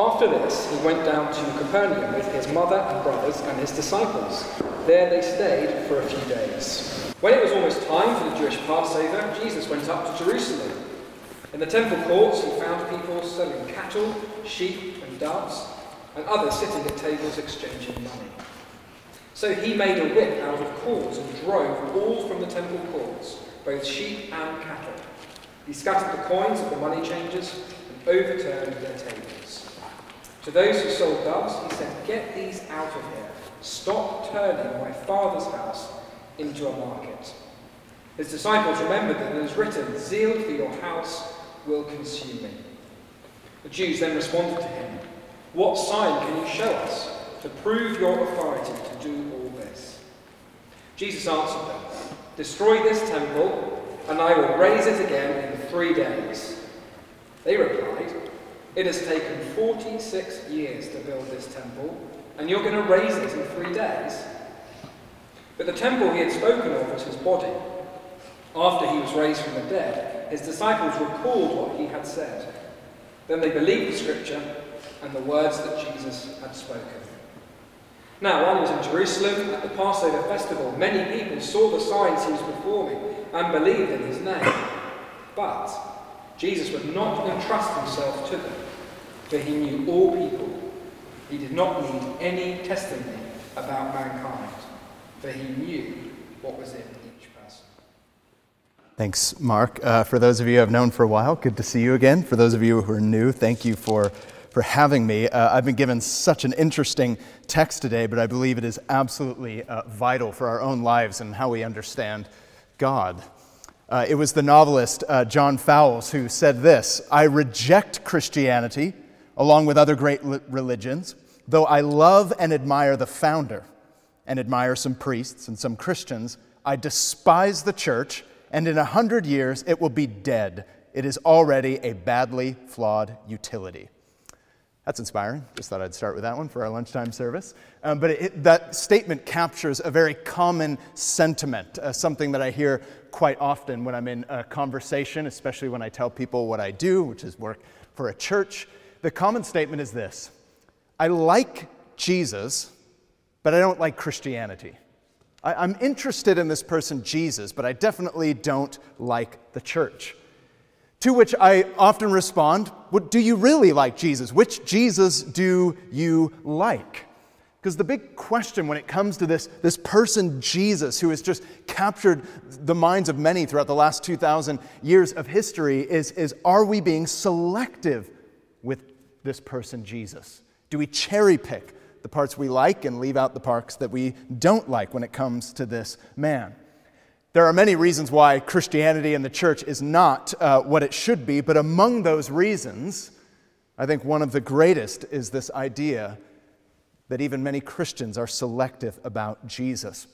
After this, he went down to Capernaum with his mother and brothers and his disciples. There they stayed for a few days. When it was almost time for the Jewish Passover, Jesus went up to Jerusalem. In the temple courts, he found people selling cattle, sheep, and doves, and others sitting at tables exchanging money. So he made a whip out of cords and drove all from the temple courts, both sheep and cattle. He scattered the coins of the money changers and overturned their tables. To those who sold doves, he said, Get these out of here. Stop turning my father's house into a market. His disciples remembered that it is written, Zeal for your house will consume me. The Jews then responded to him, What sign can you show us to prove your authority to do all this? Jesus answered them, Destroy this temple, and I will raise it again in three days. They replied, It has taken 46 years to build this temple, and you're going to raise it in three days? But the temple he had spoken of was his body. After he was raised from the dead, his disciples recalled what he had said. Then they believed the scripture and the words that Jesus had spoken. Now, while he was in Jerusalem at the Passover festival, many people saw the signs he was performing and believed in his name. But Jesus would not entrust himself to them, for he knew all people. He did not need any testimony about mankind, for he knew what was in each person. Thanks, Mark. Uh, for those of you I've known for a while, good to see you again. For those of you who are new, thank you for, for having me. Uh, I've been given such an interesting text today, but I believe it is absolutely uh, vital for our own lives and how we understand God. Uh, it was the novelist uh, John Fowles who said this I reject Christianity along with other great religions, though I love and admire the founder and admire some priests and some Christians. I despise the church, and in a hundred years it will be dead. It is already a badly flawed utility. That's inspiring. Just thought I'd start with that one for our lunchtime service. Um, but it, that statement captures a very common sentiment, uh, something that I hear quite often when I'm in a conversation, especially when I tell people what I do, which is work for a church. The common statement is this I like Jesus, but I don't like Christianity. I, I'm interested in this person, Jesus, but I definitely don't like the church. To which I often respond, What do you really like Jesus? Which Jesus do you like? Because the big question when it comes to this, this person, Jesus, who has just captured the minds of many throughout the last 2,000 years of history, is, is are we being selective with this person, Jesus? Do we cherry pick the parts we like and leave out the parts that we don't like when it comes to this man? There are many reasons why Christianity and the church is not uh, what it should be, but among those reasons, I think one of the greatest is this idea that even many Christians are selective about Jesus.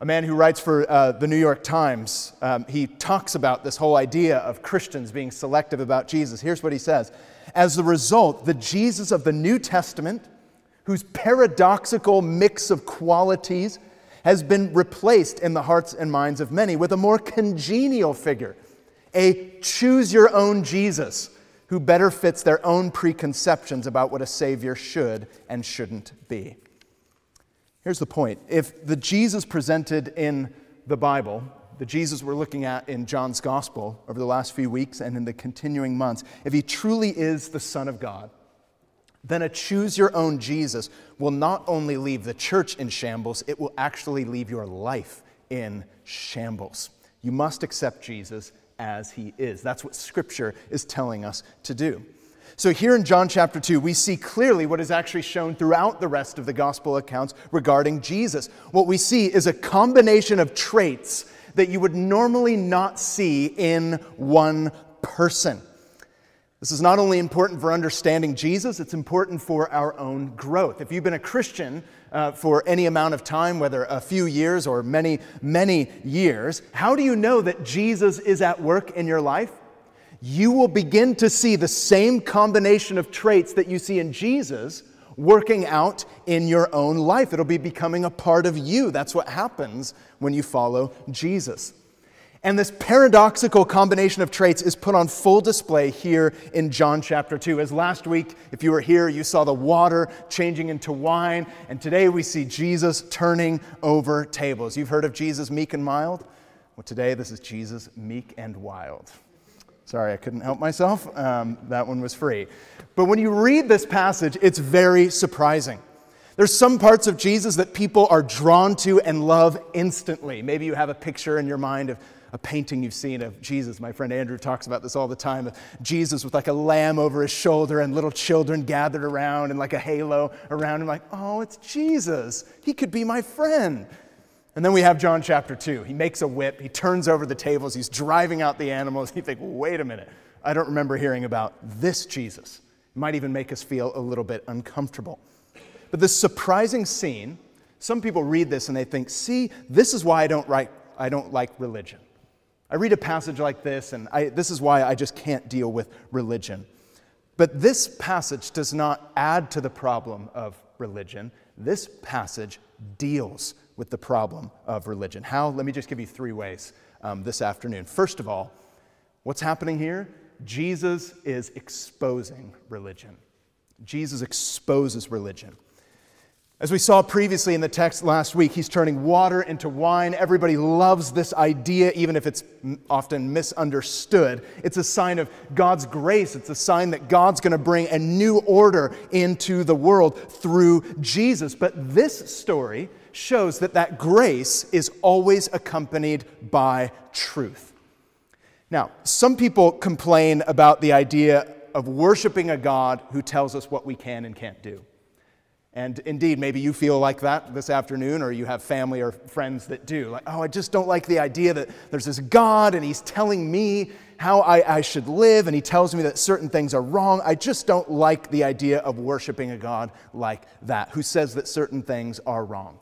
A man who writes for uh, the New York Times, um, he talks about this whole idea of Christians being selective about Jesus. Here's what he says As a result, the Jesus of the New Testament, whose paradoxical mix of qualities has been replaced in the hearts and minds of many with a more congenial figure, a choose your own Jesus who better fits their own preconceptions about what a Savior should and shouldn't be. Here's the point if the Jesus presented in the Bible, the Jesus we're looking at in John's Gospel over the last few weeks and in the continuing months, if he truly is the Son of God, then a choose your own Jesus will not only leave the church in shambles, it will actually leave your life in shambles. You must accept Jesus as he is. That's what Scripture is telling us to do. So, here in John chapter 2, we see clearly what is actually shown throughout the rest of the gospel accounts regarding Jesus. What we see is a combination of traits that you would normally not see in one person. This is not only important for understanding Jesus, it's important for our own growth. If you've been a Christian uh, for any amount of time, whether a few years or many, many years, how do you know that Jesus is at work in your life? You will begin to see the same combination of traits that you see in Jesus working out in your own life. It'll be becoming a part of you. That's what happens when you follow Jesus. And this paradoxical combination of traits is put on full display here in John chapter 2. As last week, if you were here, you saw the water changing into wine. And today we see Jesus turning over tables. You've heard of Jesus meek and mild? Well, today this is Jesus meek and wild. Sorry, I couldn't help myself. Um, that one was free. But when you read this passage, it's very surprising. There's some parts of Jesus that people are drawn to and love instantly. Maybe you have a picture in your mind of a painting you've seen of Jesus. My friend Andrew talks about this all the time. Jesus with like a lamb over his shoulder and little children gathered around and like a halo around him, like, oh, it's Jesus. He could be my friend. And then we have John chapter 2. He makes a whip, he turns over the tables, he's driving out the animals. You think, wait a minute, I don't remember hearing about this Jesus. It might even make us feel a little bit uncomfortable. But this surprising scene, some people read this and they think, see, this is why I don't, write, I don't like religion. I read a passage like this, and I, this is why I just can't deal with religion. But this passage does not add to the problem of religion. This passage deals with the problem of religion. How? Let me just give you three ways um, this afternoon. First of all, what's happening here? Jesus is exposing religion. Jesus exposes religion. As we saw previously in the text last week, he's turning water into wine. Everybody loves this idea, even if it's often misunderstood. It's a sign of God's grace. It's a sign that God's going to bring a new order into the world through Jesus. But this story shows that that grace is always accompanied by truth. Now, some people complain about the idea of worshiping a God who tells us what we can and can't do. And indeed, maybe you feel like that this afternoon, or you have family or friends that do. Like, oh, I just don't like the idea that there's this God and he's telling me how I, I, should live, and he tells me that certain things are wrong. I just don't like the idea of worshiping a God like that, who says that certain things are wrong.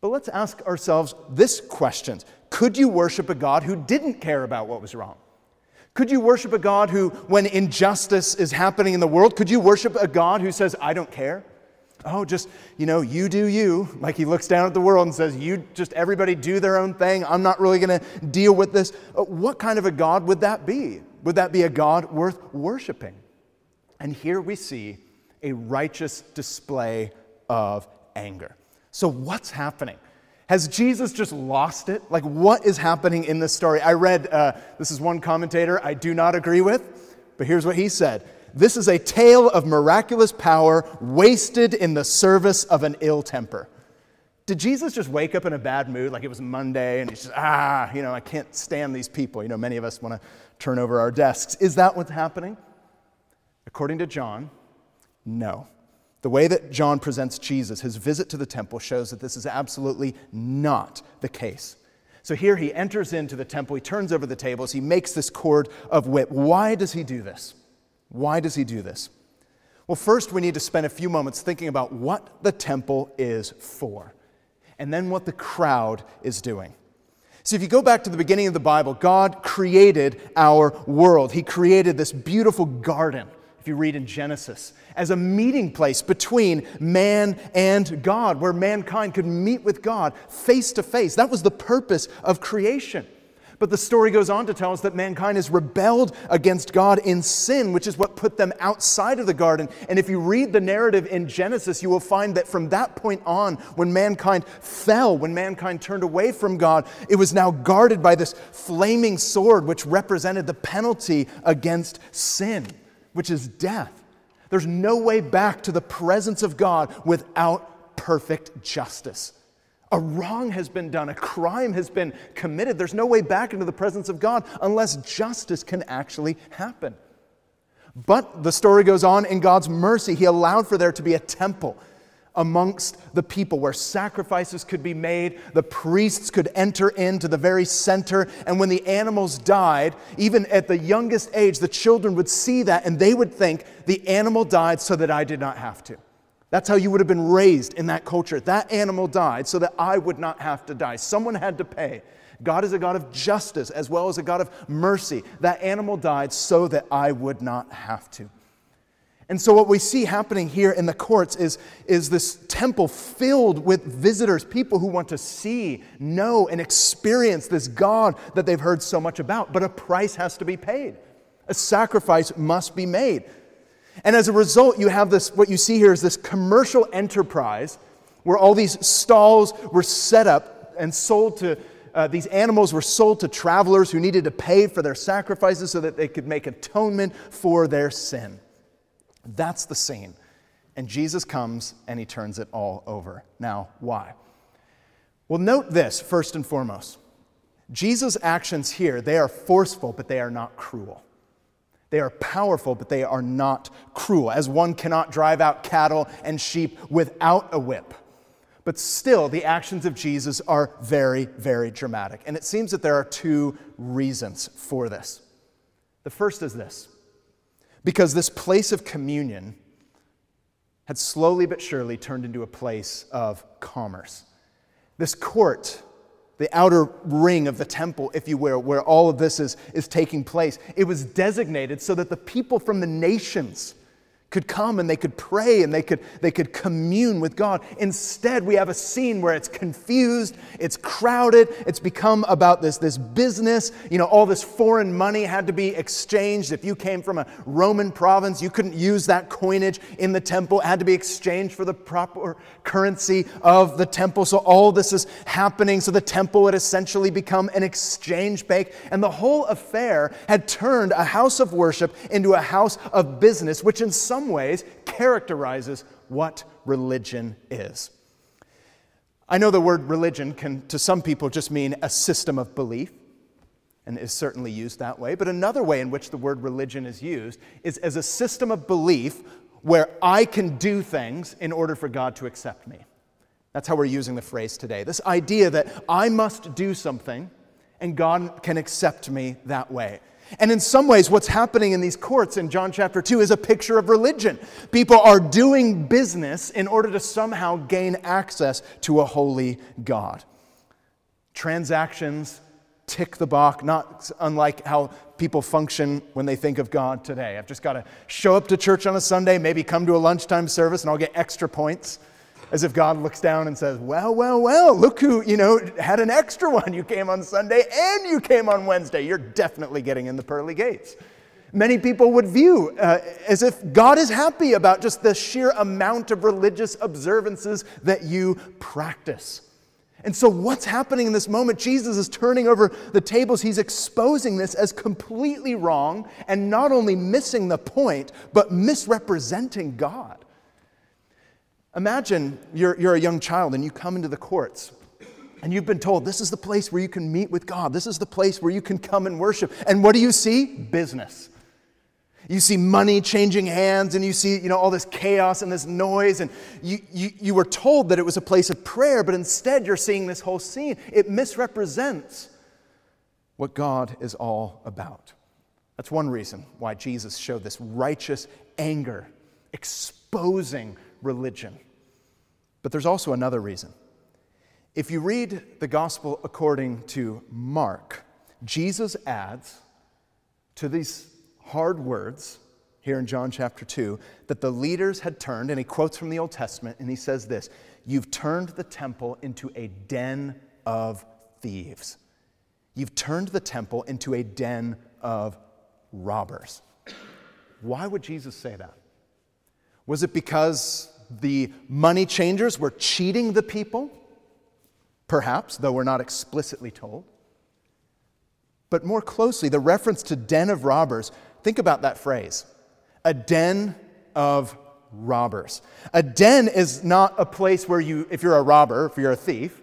But let's ask ourselves this question Could you worship a God who didn't care about what was wrong? Could you worship a God who, when injustice is happening in the world, could you worship a God who says, I don't care? Oh, just, you know, you do you. Like he looks down at the world and says, You just, everybody do their own thing. I'm not really going to deal with this. Uh, what kind of a God would that be? Would that be a God worth worshiping? And here we see a righteous display of anger. So, what's happening? Has Jesus just lost it? Like, what is happening in this story? I read, uh, this is one commentator I do not agree with, but here's what he said this is a tale of miraculous power wasted in the service of an ill temper. Did Jesus just wake up in a bad mood, like it was Monday, and he's just, ah, you know, I can't stand these people? You know, many of us want to turn over our desks. Is that what's happening? According to John, no. The way that John presents Jesus, his visit to the temple, shows that this is absolutely not the case. So here he enters into the temple, he turns over the tables, he makes this cord of whip. Why does he do this? Why does he do this? Well, first, we need to spend a few moments thinking about what the temple is for, and then what the crowd is doing. So, if you go back to the beginning of the Bible, God created our world. He created this beautiful garden, if you read in Genesis, as a meeting place between man and God, where mankind could meet with God face to face. That was the purpose of creation. But the story goes on to tell us that mankind has rebelled against God in sin, which is what put them outside of the garden. And if you read the narrative in Genesis, you will find that from that point on, when mankind fell, when mankind turned away from God, it was now guarded by this flaming sword, which represented the penalty against sin, which is death. There's no way back to the presence of God without perfect justice. A wrong has been done, a crime has been committed. There's no way back into the presence of God unless justice can actually happen. But the story goes on in God's mercy, He allowed for there to be a temple amongst the people where sacrifices could be made, the priests could enter into the very center, and when the animals died, even at the youngest age, the children would see that and they would think the animal died so that I did not have to. That's how you would have been raised in that culture. That animal died so that I would not have to die. Someone had to pay. God is a God of justice as well as a God of mercy. That animal died so that I would not have to. And so, what we see happening here in the courts is, is this temple filled with visitors, people who want to see, know, and experience this God that they've heard so much about. But a price has to be paid, a sacrifice must be made. And as a result, you have this what you see here is this commercial enterprise where all these stalls were set up and sold to. Uh, these animals were sold to travelers who needed to pay for their sacrifices so that they could make atonement for their sin. That's the scene. And Jesus comes and he turns it all over. Now, why? Well, note this first and foremost. Jesus' actions here, they are forceful, but they are not cruel. They are powerful, but they are not cruel, as one cannot drive out cattle and sheep without a whip. But still, the actions of Jesus are very, very dramatic. And it seems that there are two reasons for this. The first is this because this place of communion had slowly but surely turned into a place of commerce. This court, the outer ring of the temple, if you will, where all of this is, is taking place, it was designated so that the people from the nations could come and they could pray and they could, they could commune with God. Instead, we have a scene where it's confused, it's crowded, it's become about this, this business. You know, all this foreign money had to be exchanged. If you came from a Roman province, you couldn't use that coinage in the temple, it had to be exchanged for the proper currency of the temple. So all this is happening. So the temple had essentially become an exchange bank. And the whole affair had turned a house of worship into a house of business, which in some some ways characterizes what religion is. I know the word religion can, to some people, just mean a system of belief, and is certainly used that way. But another way in which the word religion is used is as a system of belief where I can do things in order for God to accept me. That's how we're using the phrase today. This idea that I must do something and God can accept me that way. And in some ways, what's happening in these courts in John chapter 2 is a picture of religion. People are doing business in order to somehow gain access to a holy God. Transactions tick the box, not unlike how people function when they think of God today. I've just got to show up to church on a Sunday, maybe come to a lunchtime service, and I'll get extra points as if God looks down and says, Well, well, well, look who, you know, had an extra one. You came on Sunday and you came on Wednesday. You're definitely getting in the pearly gates. Many people would view uh, as if God is happy about just the sheer amount of religious observances that you practice. And so, what's happening in this moment? Jesus is turning over the tables. He's exposing this as completely wrong and not only missing the point, but misrepresenting God. Imagine you're, you're a young child and you come into the courts and you've been told this is the place where you can meet with God. This is the place where you can come and worship. And what do you see? Business. You see money changing hands and you see you know, all this chaos and this noise. And you, you, you were told that it was a place of prayer, but instead you're seeing this whole scene. It misrepresents what God is all about. That's one reason why Jesus showed this righteous anger, exposing religion. But there's also another reason. If you read the gospel according to Mark, Jesus adds to these hard words here in John chapter 2 that the leaders had turned, and he quotes from the Old Testament, and he says this You've turned the temple into a den of thieves. You've turned the temple into a den of robbers. Why would Jesus say that? Was it because the money changers were cheating the people? Perhaps, though we're not explicitly told. But more closely, the reference to den of robbers, think about that phrase a den of robbers. A den is not a place where you, if you're a robber, if you're a thief,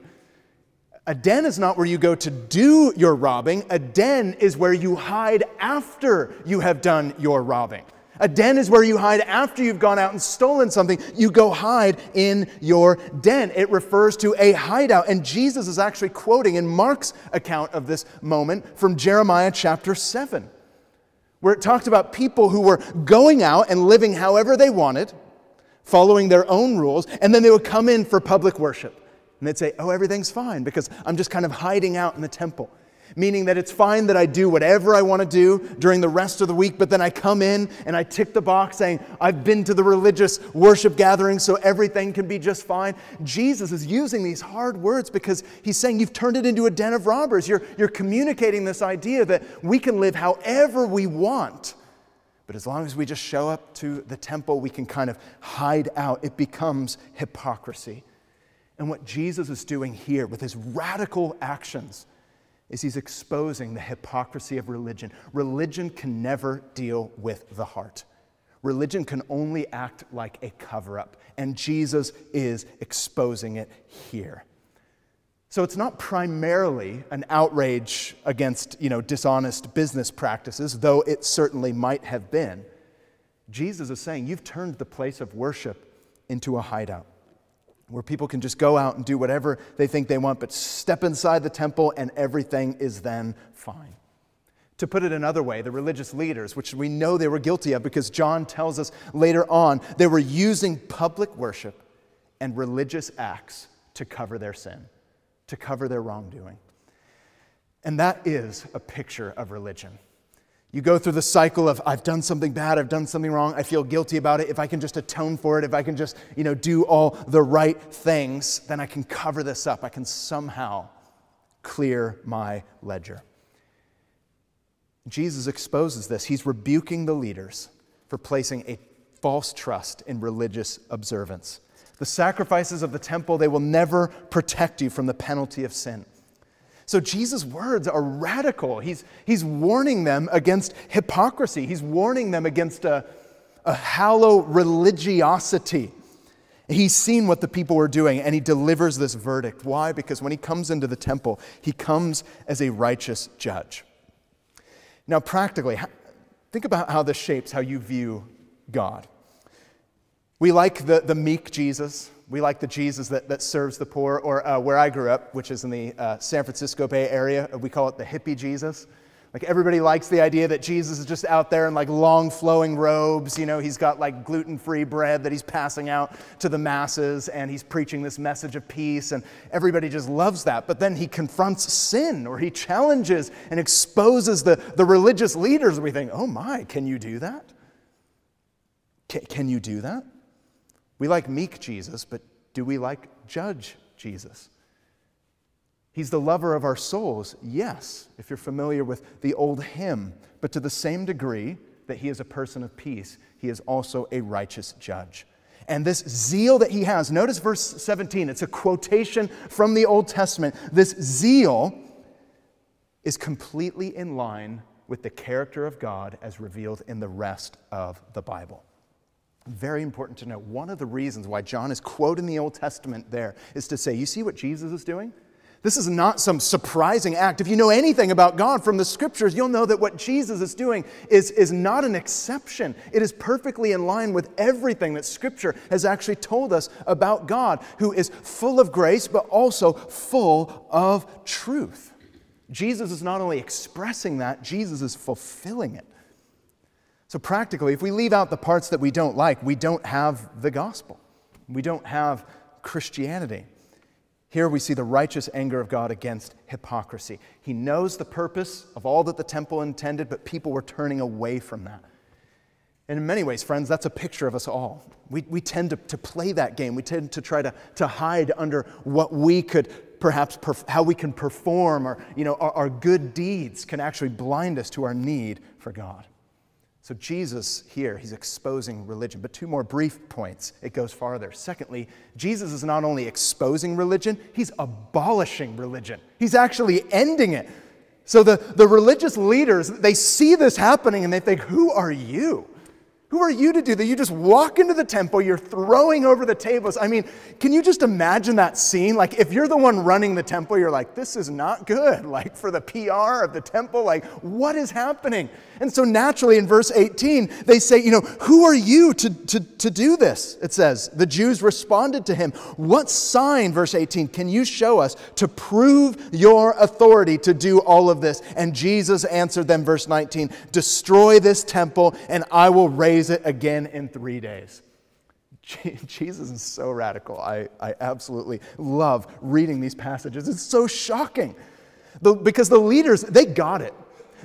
a den is not where you go to do your robbing. A den is where you hide after you have done your robbing. A den is where you hide after you've gone out and stolen something. You go hide in your den. It refers to a hideout. And Jesus is actually quoting in Mark's account of this moment from Jeremiah chapter 7, where it talked about people who were going out and living however they wanted, following their own rules, and then they would come in for public worship. And they'd say, Oh, everything's fine because I'm just kind of hiding out in the temple. Meaning that it's fine that I do whatever I want to do during the rest of the week, but then I come in and I tick the box saying, I've been to the religious worship gathering, so everything can be just fine. Jesus is using these hard words because he's saying you've turned it into a den of robbers. You're, you're communicating this idea that we can live however we want. But as long as we just show up to the temple, we can kind of hide out. It becomes hypocrisy. And what Jesus is doing here with his radical actions is he's exposing the hypocrisy of religion. Religion can never deal with the heart. Religion can only act like a cover up, and Jesus is exposing it here. So it's not primarily an outrage against, you know, dishonest business practices, though it certainly might have been. Jesus is saying, You've turned the place of worship into a hideout where people can just go out and do whatever they think they want, but step inside the temple and everything is then fine. To put it another way, the religious leaders, which we know they were guilty of because John tells us later on, they were using public worship and religious acts to cover their sin, to cover their wrongdoing. And that is a picture of religion. You go through the cycle of I've done something bad, I've done something wrong, I feel guilty about it. If I can just atone for it, if I can just, you know, do all the right things, then I can cover this up. I can somehow clear my ledger. Jesus exposes this. He's rebuking the leaders for placing a false trust in religious observance. The sacrifices of the temple, they will never protect you from the penalty of sin. So Jesus' words are radical. He's, he's warning them against hypocrisy, he's warning them against a, a hollow religiosity. He's seen what the people were doing and he delivers this verdict. Why? Because when he comes into the temple, he comes as a righteous judge. Now, practically, think about how this shapes how you view God. We like the, the meek Jesus, we like the Jesus that, that serves the poor, or uh, where I grew up, which is in the uh, San Francisco Bay Area, we call it the hippie Jesus. Like everybody likes the idea that Jesus is just out there in like long flowing robes. You know, he's got like gluten free bread that he's passing out to the masses and he's preaching this message of peace and everybody just loves that. But then he confronts sin or he challenges and exposes the, the religious leaders. We think, oh my, can you do that? Can, can you do that? We like meek Jesus, but do we like judge Jesus? He's the lover of our souls, yes, if you're familiar with the old hymn, but to the same degree that he is a person of peace, he is also a righteous judge. And this zeal that he has, notice verse 17, it's a quotation from the Old Testament. This zeal is completely in line with the character of God as revealed in the rest of the Bible. Very important to note. One of the reasons why John is quoting the Old Testament there is to say, you see what Jesus is doing? This is not some surprising act. If you know anything about God from the scriptures, you'll know that what Jesus is doing is, is not an exception. It is perfectly in line with everything that scripture has actually told us about God, who is full of grace, but also full of truth. Jesus is not only expressing that, Jesus is fulfilling it. So, practically, if we leave out the parts that we don't like, we don't have the gospel. We don't have Christianity. Here we see the righteous anger of God against hypocrisy. He knows the purpose of all that the temple intended, but people were turning away from that. And in many ways, friends, that's a picture of us all. We, we tend to, to play that game. We tend to try to, to hide under what we could perhaps, perf- how we can perform, or you know, our, our good deeds can actually blind us to our need for God. So, Jesus here, he's exposing religion. But two more brief points. It goes farther. Secondly, Jesus is not only exposing religion, he's abolishing religion. He's actually ending it. So, the, the religious leaders, they see this happening and they think, Who are you? Who are you to do that? You just walk into the temple, you're throwing over the tables. I mean, can you just imagine that scene? Like, if you're the one running the temple, you're like, this is not good. Like, for the PR of the temple, like, what is happening? And so, naturally, in verse 18, they say, you know, who are you to, to, to do this? It says, the Jews responded to him, What sign, verse 18, can you show us to prove your authority to do all of this? And Jesus answered them, verse 19, Destroy this temple, and I will raise it again in three days. Jesus is so radical. I, I absolutely love reading these passages. It's so shocking. The, because the leaders, they got it.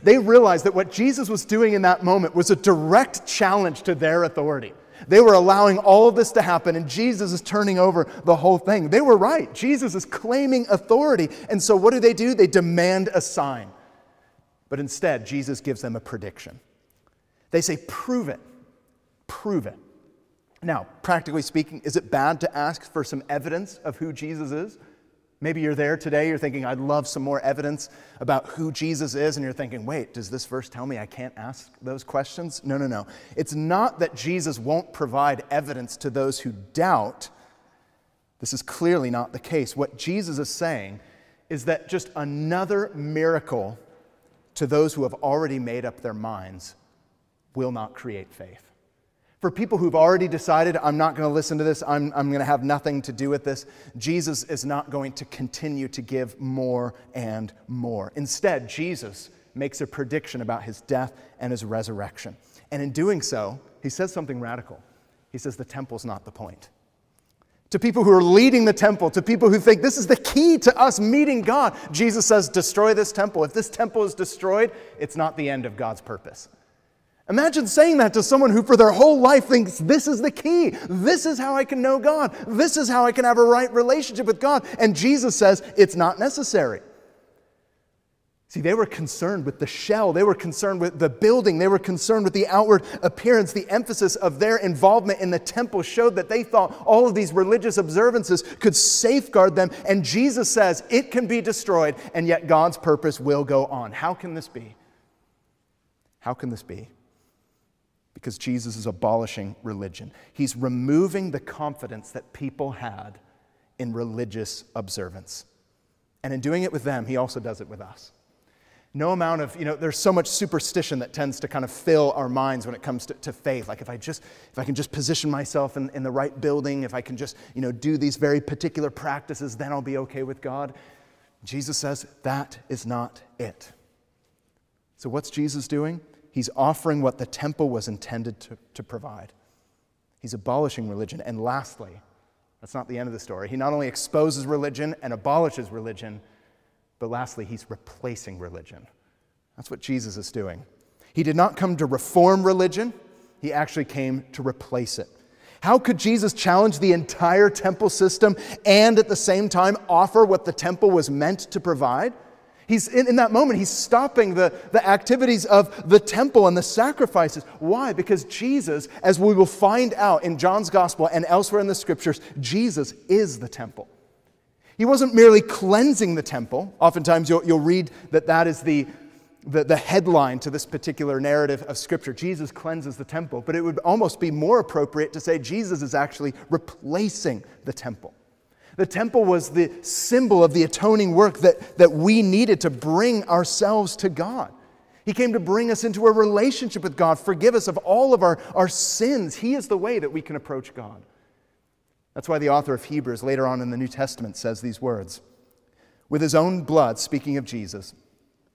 They realized that what Jesus was doing in that moment was a direct challenge to their authority. They were allowing all of this to happen, and Jesus is turning over the whole thing. They were right. Jesus is claiming authority. And so, what do they do? They demand a sign. But instead, Jesus gives them a prediction. They say, Prove it. Prove it. Now, practically speaking, is it bad to ask for some evidence of who Jesus is? Maybe you're there today, you're thinking, I'd love some more evidence about who Jesus is, and you're thinking, wait, does this verse tell me I can't ask those questions? No, no, no. It's not that Jesus won't provide evidence to those who doubt. This is clearly not the case. What Jesus is saying is that just another miracle to those who have already made up their minds will not create faith. For people who've already decided, I'm not going to listen to this, I'm, I'm going to have nothing to do with this, Jesus is not going to continue to give more and more. Instead, Jesus makes a prediction about his death and his resurrection. And in doing so, he says something radical. He says, The temple's not the point. To people who are leading the temple, to people who think this is the key to us meeting God, Jesus says, Destroy this temple. If this temple is destroyed, it's not the end of God's purpose. Imagine saying that to someone who, for their whole life, thinks this is the key. This is how I can know God. This is how I can have a right relationship with God. And Jesus says it's not necessary. See, they were concerned with the shell, they were concerned with the building, they were concerned with the outward appearance. The emphasis of their involvement in the temple showed that they thought all of these religious observances could safeguard them. And Jesus says it can be destroyed, and yet God's purpose will go on. How can this be? How can this be? Because Jesus is abolishing religion. He's removing the confidence that people had in religious observance. And in doing it with them, he also does it with us. No amount of, you know, there's so much superstition that tends to kind of fill our minds when it comes to, to faith. Like if I just, if I can just position myself in, in the right building, if I can just, you know, do these very particular practices, then I'll be okay with God. Jesus says that is not it. So what's Jesus doing? He's offering what the temple was intended to, to provide. He's abolishing religion. And lastly, that's not the end of the story. He not only exposes religion and abolishes religion, but lastly, he's replacing religion. That's what Jesus is doing. He did not come to reform religion, he actually came to replace it. How could Jesus challenge the entire temple system and at the same time offer what the temple was meant to provide? He's in, in, that moment, he's stopping the, the activities of the temple and the sacrifices. Why? Because Jesus, as we will find out in John's gospel and elsewhere in the scriptures, Jesus is the temple. He wasn't merely cleansing the temple. Oftentimes, you'll, you'll read that that is the, the, the headline to this particular narrative of scripture. Jesus cleanses the temple. But it would almost be more appropriate to say Jesus is actually replacing the temple. The temple was the symbol of the atoning work that, that we needed to bring ourselves to God. He came to bring us into a relationship with God, forgive us of all of our, our sins. He is the way that we can approach God. That's why the author of Hebrews later on in the New Testament says these words With his own blood, speaking of Jesus,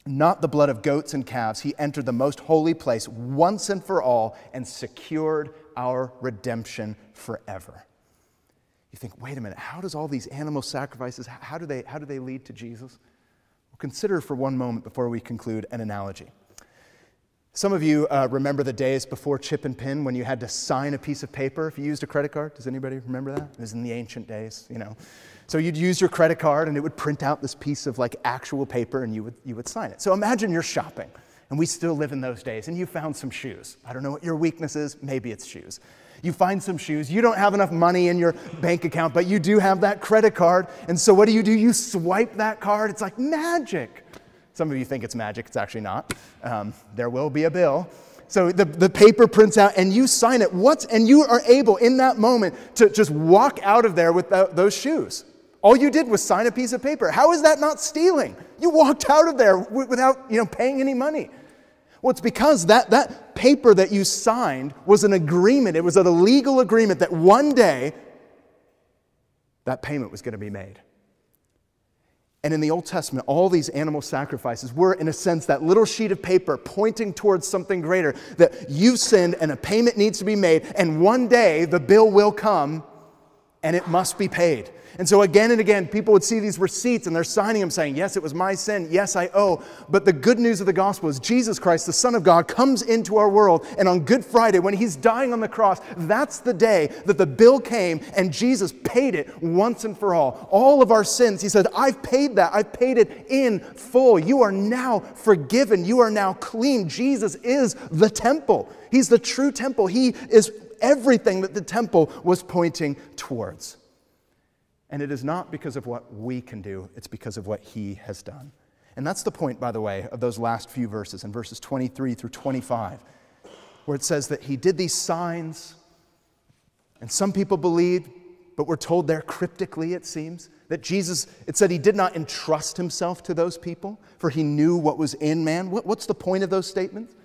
not the blood of goats and calves, he entered the most holy place once and for all and secured our redemption forever you think, wait a minute, how does all these animal sacrifices, how do they, how do they lead to Jesus? Well, consider for one moment before we conclude an analogy. Some of you uh, remember the days before chip and pin when you had to sign a piece of paper if you used a credit card. Does anybody remember that? It was in the ancient days, you know. So you'd use your credit card and it would print out this piece of like actual paper and you would, you would sign it. So imagine you're shopping and we still live in those days and you found some shoes. I don't know what your weakness is, maybe it's shoes. You find some shoes. You don't have enough money in your bank account, but you do have that credit card. And so what do you do? You swipe that card. It's like magic. Some of you think it's magic. It's actually not. Um, there will be a bill. So the, the paper prints out and you sign it. What's, and you are able in that moment to just walk out of there with the, those shoes. All you did was sign a piece of paper. How is that not stealing? You walked out of there without you know, paying any money. Well, it's because that, that paper that you signed was an agreement. It was a legal agreement that one day that payment was going to be made. And in the Old Testament, all these animal sacrifices were, in a sense, that little sheet of paper pointing towards something greater that you've sinned and a payment needs to be made, and one day the bill will come and it must be paid. And so again and again, people would see these receipts and they're signing them saying, Yes, it was my sin. Yes, I owe. But the good news of the gospel is Jesus Christ, the Son of God, comes into our world. And on Good Friday, when he's dying on the cross, that's the day that the bill came and Jesus paid it once and for all. All of our sins, he said, I've paid that. I've paid it in full. You are now forgiven. You are now clean. Jesus is the temple. He's the true temple. He is everything that the temple was pointing towards. And it is not because of what we can do, it's because of what he has done. And that's the point, by the way, of those last few verses, in verses 23 through 25, where it says that he did these signs, and some people believed, but we're told there cryptically, it seems, that Jesus, it said he did not entrust himself to those people, for he knew what was in man. what's the point of those statements?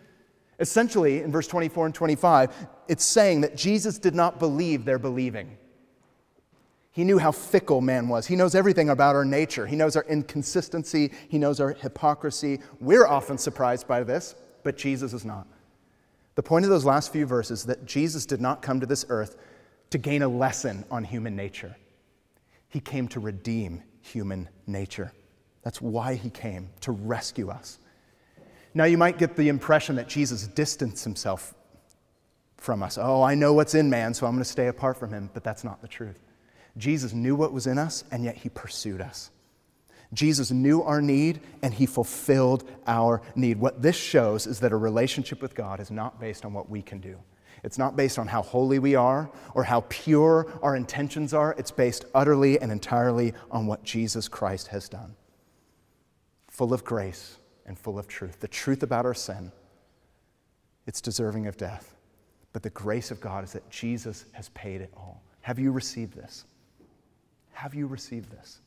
Essentially, in verse 24 and 25, it's saying that Jesus did not believe their believing. He knew how fickle man was. He knows everything about our nature. He knows our inconsistency. He knows our hypocrisy. We're often surprised by this, but Jesus is not. The point of those last few verses is that Jesus did not come to this earth to gain a lesson on human nature. He came to redeem human nature. That's why he came, to rescue us. Now, you might get the impression that Jesus distanced himself from us. Oh, I know what's in man, so I'm going to stay apart from him. But that's not the truth. Jesus knew what was in us, and yet he pursued us. Jesus knew our need, and he fulfilled our need. What this shows is that a relationship with God is not based on what we can do. It's not based on how holy we are or how pure our intentions are. It's based utterly and entirely on what Jesus Christ has done. Full of grace and full of truth. The truth about our sin, it's deserving of death. But the grace of God is that Jesus has paid it all. Have you received this? Have you received this?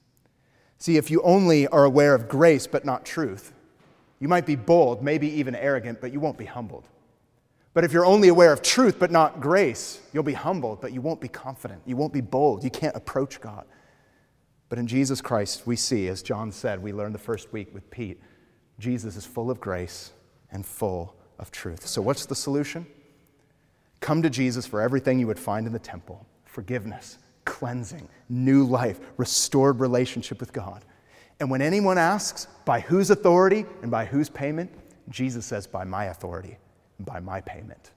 See, if you only are aware of grace but not truth, you might be bold, maybe even arrogant, but you won't be humbled. But if you're only aware of truth but not grace, you'll be humbled, but you won't be confident. You won't be bold. You can't approach God. But in Jesus Christ, we see, as John said, we learned the first week with Pete, Jesus is full of grace and full of truth. So, what's the solution? Come to Jesus for everything you would find in the temple forgiveness, cleansing, new life, restored relationship with God. And when anyone asks, by whose authority and by whose payment, Jesus says, by my authority and by my payment,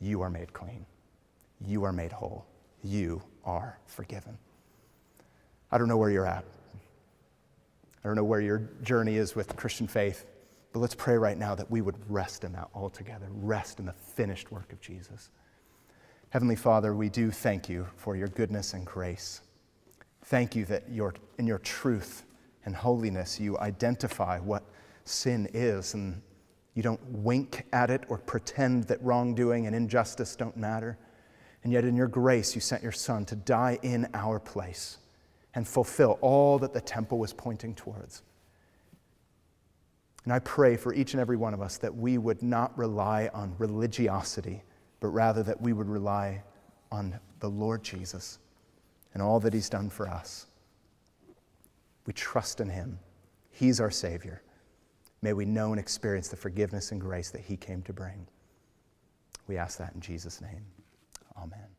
you are made clean. You are made whole. You are forgiven. I don't know where you're at. I don't know where your journey is with Christian faith, but let's pray right now that we would rest in that altogether, rest in the finished work of Jesus. Heavenly Father, we do thank you for your goodness and grace. Thank you that your, in your truth and holiness you identify what sin is and you don't wink at it or pretend that wrongdoing and injustice don't matter. And yet, in your grace, you sent your Son to die in our place and fulfill all that the temple was pointing towards. And I pray for each and every one of us that we would not rely on religiosity, but rather that we would rely on the Lord Jesus and all that He's done for us. We trust in Him, He's our Savior. May we know and experience the forgiveness and grace that He came to bring. We ask that in Jesus' name. Amen.